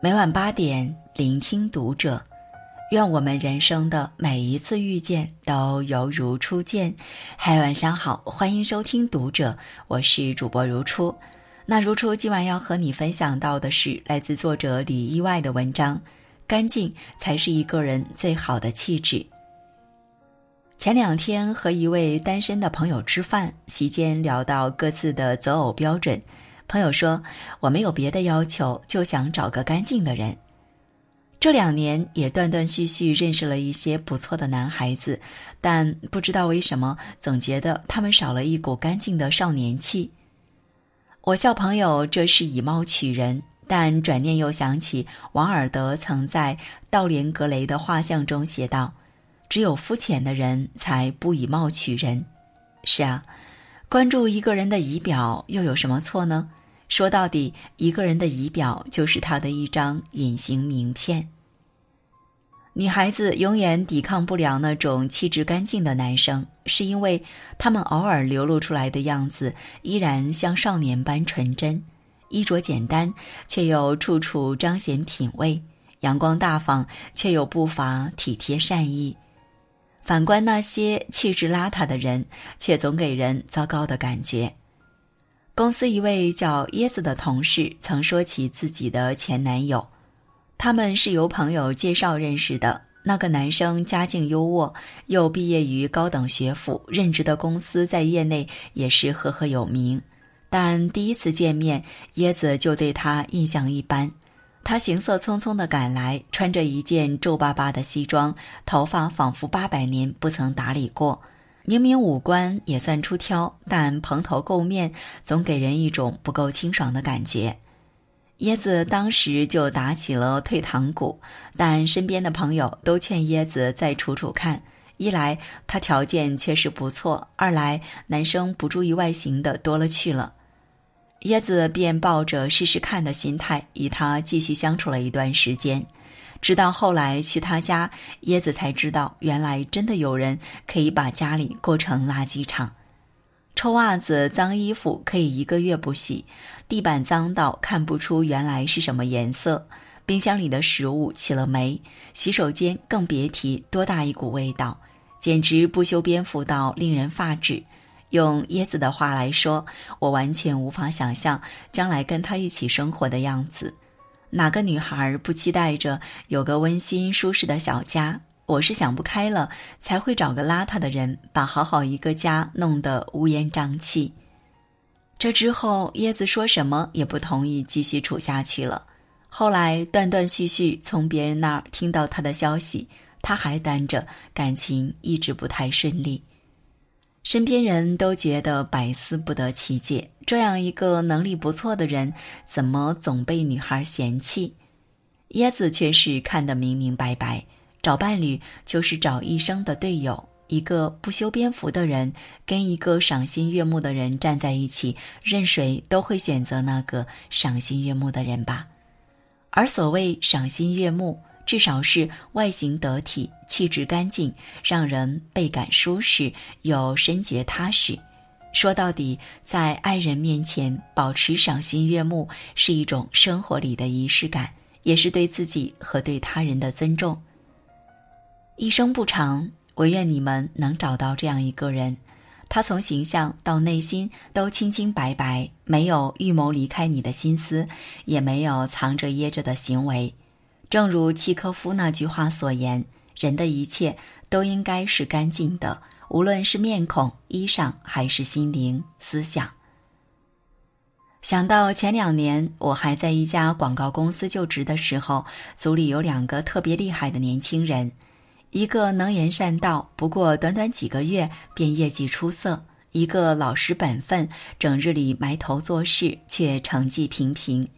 每晚八点，聆听读者。愿我们人生的每一次遇见都犹如初见。嗨，晚上好，欢迎收听读者，我是主播如初。那如初今晚要和你分享到的是来自作者李意外的文章：干净才是一个人最好的气质。前两天和一位单身的朋友吃饭，席间聊到各自的择偶标准。朋友说：“我没有别的要求，就想找个干净的人。”这两年也断断续续认识了一些不错的男孩子，但不知道为什么总觉得他们少了一股干净的少年气。我笑朋友这是以貌取人，但转念又想起王尔德曾在《道林格雷的画像》中写道：“只有肤浅的人才不以貌取人。”是啊，关注一个人的仪表又有什么错呢？说到底，一个人的仪表就是他的一张隐形名片。女孩子永远抵抗不了那种气质干净的男生，是因为他们偶尔流露出来的样子依然像少年般纯真，衣着简单却又处处彰显品味，阳光大方却又不乏体贴善意。反观那些气质邋遢的人，却总给人糟糕的感觉。公司一位叫椰子的同事曾说起自己的前男友，他们是由朋友介绍认识的。那个男生家境优渥，又毕业于高等学府，任职的公司在业内也是赫赫有名。但第一次见面，椰子就对他印象一般。他行色匆匆地赶来，穿着一件皱巴巴的西装，头发仿佛八百年不曾打理过。明明五官也算出挑，但蓬头垢面，总给人一种不够清爽的感觉。椰子当时就打起了退堂鼓，但身边的朋友都劝椰子再处处看。一来他条件确实不错，二来男生不注意外形的多了去了。椰子便抱着试试看的心态与他继续相处了一段时间。直到后来去他家，椰子才知道，原来真的有人可以把家里过成垃圾场。臭袜子、脏衣服可以一个月不洗，地板脏到看不出原来是什么颜色，冰箱里的食物起了霉，洗手间更别提多大一股味道，简直不修边幅到令人发指。用椰子的话来说，我完全无法想象将来跟他一起生活的样子。哪个女孩不期待着有个温馨舒适的小家？我是想不开了，才会找个邋遢的人，把好好一个家弄得乌烟瘴气。这之后，椰子说什么也不同意继续处下去了。后来断断续续从别人那儿听到他的消息，他还单着，感情一直不太顺利。身边人都觉得百思不得其解，这样一个能力不错的人，怎么总被女孩嫌弃？椰子却是看得明明白白，找伴侣就是找一生的队友。一个不修边幅的人，跟一个赏心悦目的人站在一起，任谁都会选择那个赏心悦目的人吧。而所谓赏心悦目，至少是外形得体、气质干净，让人倍感舒适又深觉踏实。说到底，在爱人面前保持赏心悦目，是一种生活里的仪式感，也是对自己和对他人的尊重。一生不长，我愿你们能找到这样一个人，他从形象到内心都清清白白，没有预谋离开你的心思，也没有藏着掖着的行为。正如契科夫那句话所言：“人的一切都应该是干净的，无论是面孔、衣裳，还是心灵、思想。”想到前两年我还在一家广告公司就职的时候，组里有两个特别厉害的年轻人，一个能言善道，不过短短几个月便业绩出色；一个老实本分，整日里埋头做事，却成绩平平。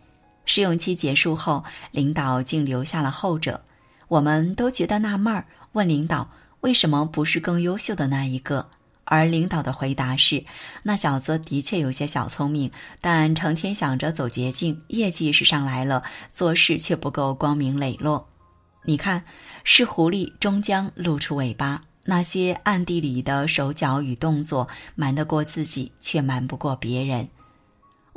试用期结束后，领导竟留下了后者，我们都觉得纳闷儿，问领导为什么不是更优秀的那一个？而领导的回答是：那小子的确有些小聪明，但成天想着走捷径，业绩是上来了，做事却不够光明磊落。你看，是狐狸终将露出尾巴，那些暗地里的手脚与动作，瞒得过自己，却瞒不过别人。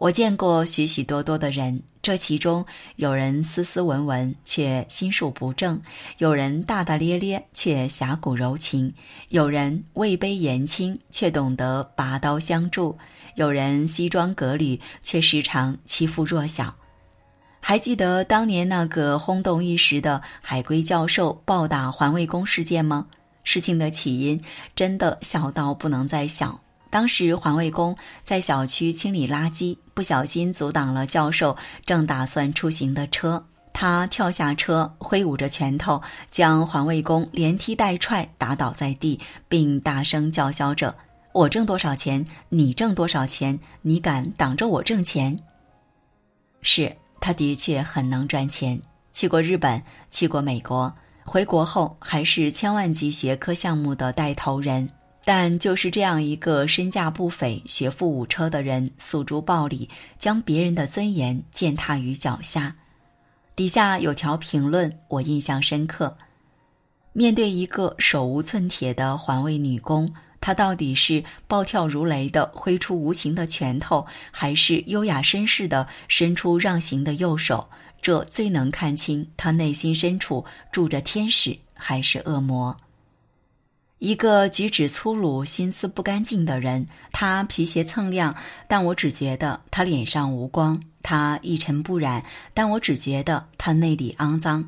我见过许许多多的人，这其中有人斯斯文文却心术不正，有人大大咧咧却侠骨柔情，有人位卑言轻却懂得拔刀相助，有人西装革履却时常欺负弱小。还记得当年那个轰动一时的海归教授暴打环卫工事件吗？事情的起因真的小到不能再小。当时环卫工在小区清理垃圾，不小心阻挡了教授正打算出行的车。他跳下车，挥舞着拳头，将环卫工连踢带踹打倒在地，并大声叫嚣着：“我挣多少钱，你挣多少钱？你敢挡着我挣钱？”是，他的确很能赚钱，去过日本，去过美国，回国后还是千万级学科项目的带头人。但就是这样一个身价不菲、学富五车的人，诉诸暴力，将别人的尊严践踏于脚下。底下有条评论我印象深刻：面对一个手无寸铁的环卫女工，她到底是暴跳如雷的挥出无情的拳头，还是优雅绅士的伸出让行的右手？这最能看清她内心深处住着天使还是恶魔。一个举止粗鲁、心思不干净的人，他皮鞋蹭亮，但我只觉得他脸上无光；他一尘不染，但我只觉得他内里肮脏。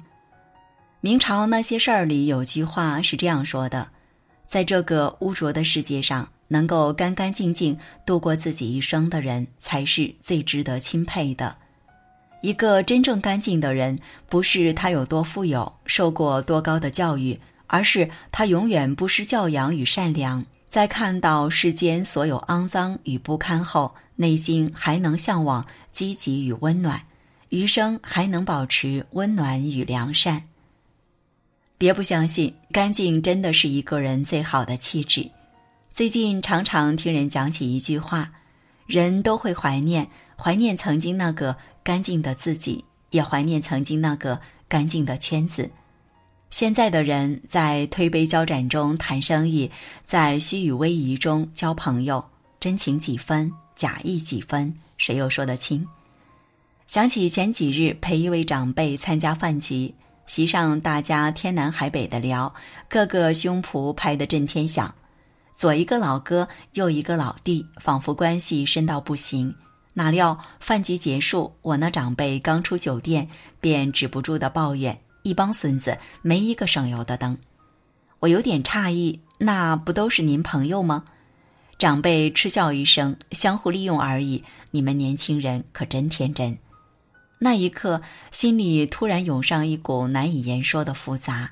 明朝那些事儿里有句话是这样说的：在这个污浊的世界上，能够干干净净度过自己一生的人，才是最值得钦佩的。一个真正干净的人，不是他有多富有，受过多高的教育。而是他永远不失教养与善良，在看到世间所有肮脏与不堪后，内心还能向往积极与温暖，余生还能保持温暖与良善。别不相信，干净真的是一个人最好的气质。最近常常听人讲起一句话：人都会怀念，怀念曾经那个干净的自己，也怀念曾经那个干净的圈子。现在的人在推杯交盏中谈生意，在虚与委蛇中交朋友，真情几分，假意几分，谁又说得清？想起前几日陪一位长辈参加饭局，席上大家天南海北的聊，个个胸脯拍得震天响，左一个老哥，右一个老弟，仿佛关系深到不行。哪料饭局结束，我那长辈刚出酒店，便止不住的抱怨。一帮孙子，没一个省油的灯。我有点诧异，那不都是您朋友吗？长辈嗤笑一声，相互利用而已。你们年轻人可真天真。那一刻，心里突然涌上一股难以言说的复杂。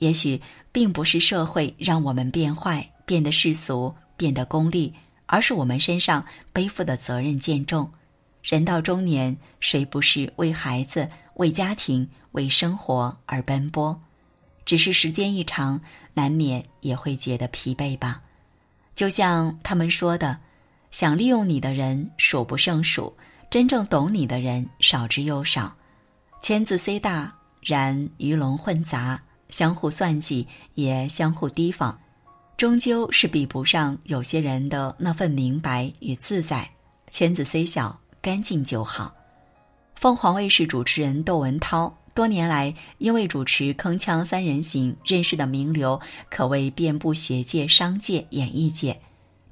也许并不是社会让我们变坏、变得世俗、变得功利，而是我们身上背负的责任渐重。人到中年，谁不是为孩子、为家庭？为生活而奔波，只是时间一长，难免也会觉得疲惫吧。就像他们说的，想利用你的人数不胜数，真正懂你的人少之又少。圈子虽大，然鱼龙混杂，相互算计也相互提防，终究是比不上有些人的那份明白与自在。圈子虽小，干净就好。凤凰卫视主持人窦文涛。多年来，因为主持《铿锵三人行》认识的名流可谓遍布学界、商界、演艺界。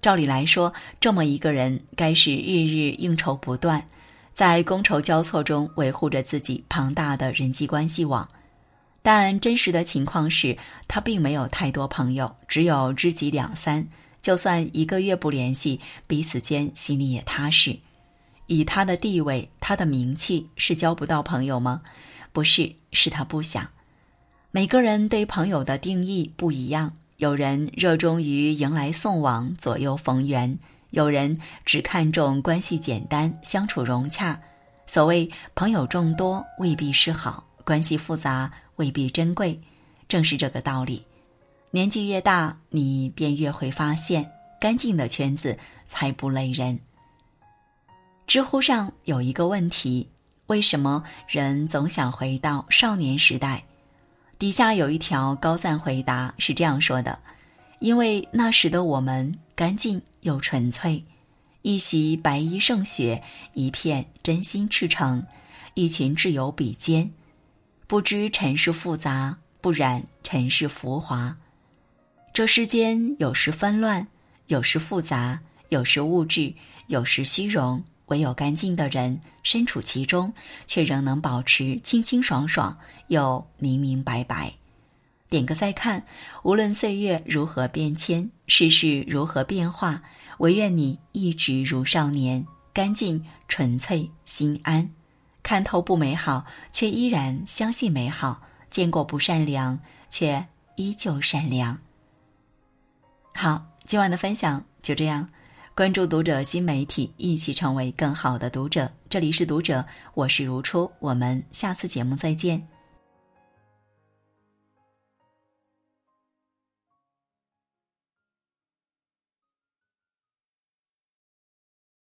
照理来说，这么一个人该是日日应酬不断，在觥筹交错中维护着自己庞大的人际关系网。但真实的情况是他并没有太多朋友，只有知己两三。就算一个月不联系，彼此间心里也踏实。以他的地位，他的名气，是交不到朋友吗？不是，是他不想。每个人对朋友的定义不一样，有人热衷于迎来送往、左右逢源；有人只看重关系简单、相处融洽。所谓朋友众多未必是好，关系复杂未必珍贵，正是这个道理。年纪越大，你便越会发现，干净的圈子才不累人。知乎上有一个问题。为什么人总想回到少年时代？底下有一条高赞回答是这样说的：因为那时的我们干净又纯粹，一袭白衣胜雪，一片真心赤诚，一群挚友比肩。不知尘世复杂，不染尘世浮华。这世间有时纷乱，有时复杂，有时物质，有时虚荣。唯有干净的人身处其中，却仍能保持清清爽爽又明明白白。点个再看，无论岁月如何变迁，世事如何变化，唯愿你一直如少年，干净纯粹，心安。看透不美好，却依然相信美好；见过不善良，却依旧善良。好，今晚的分享就这样。关注读者新媒体，一起成为更好的读者。这里是读者，我是如初，我们下次节目再见。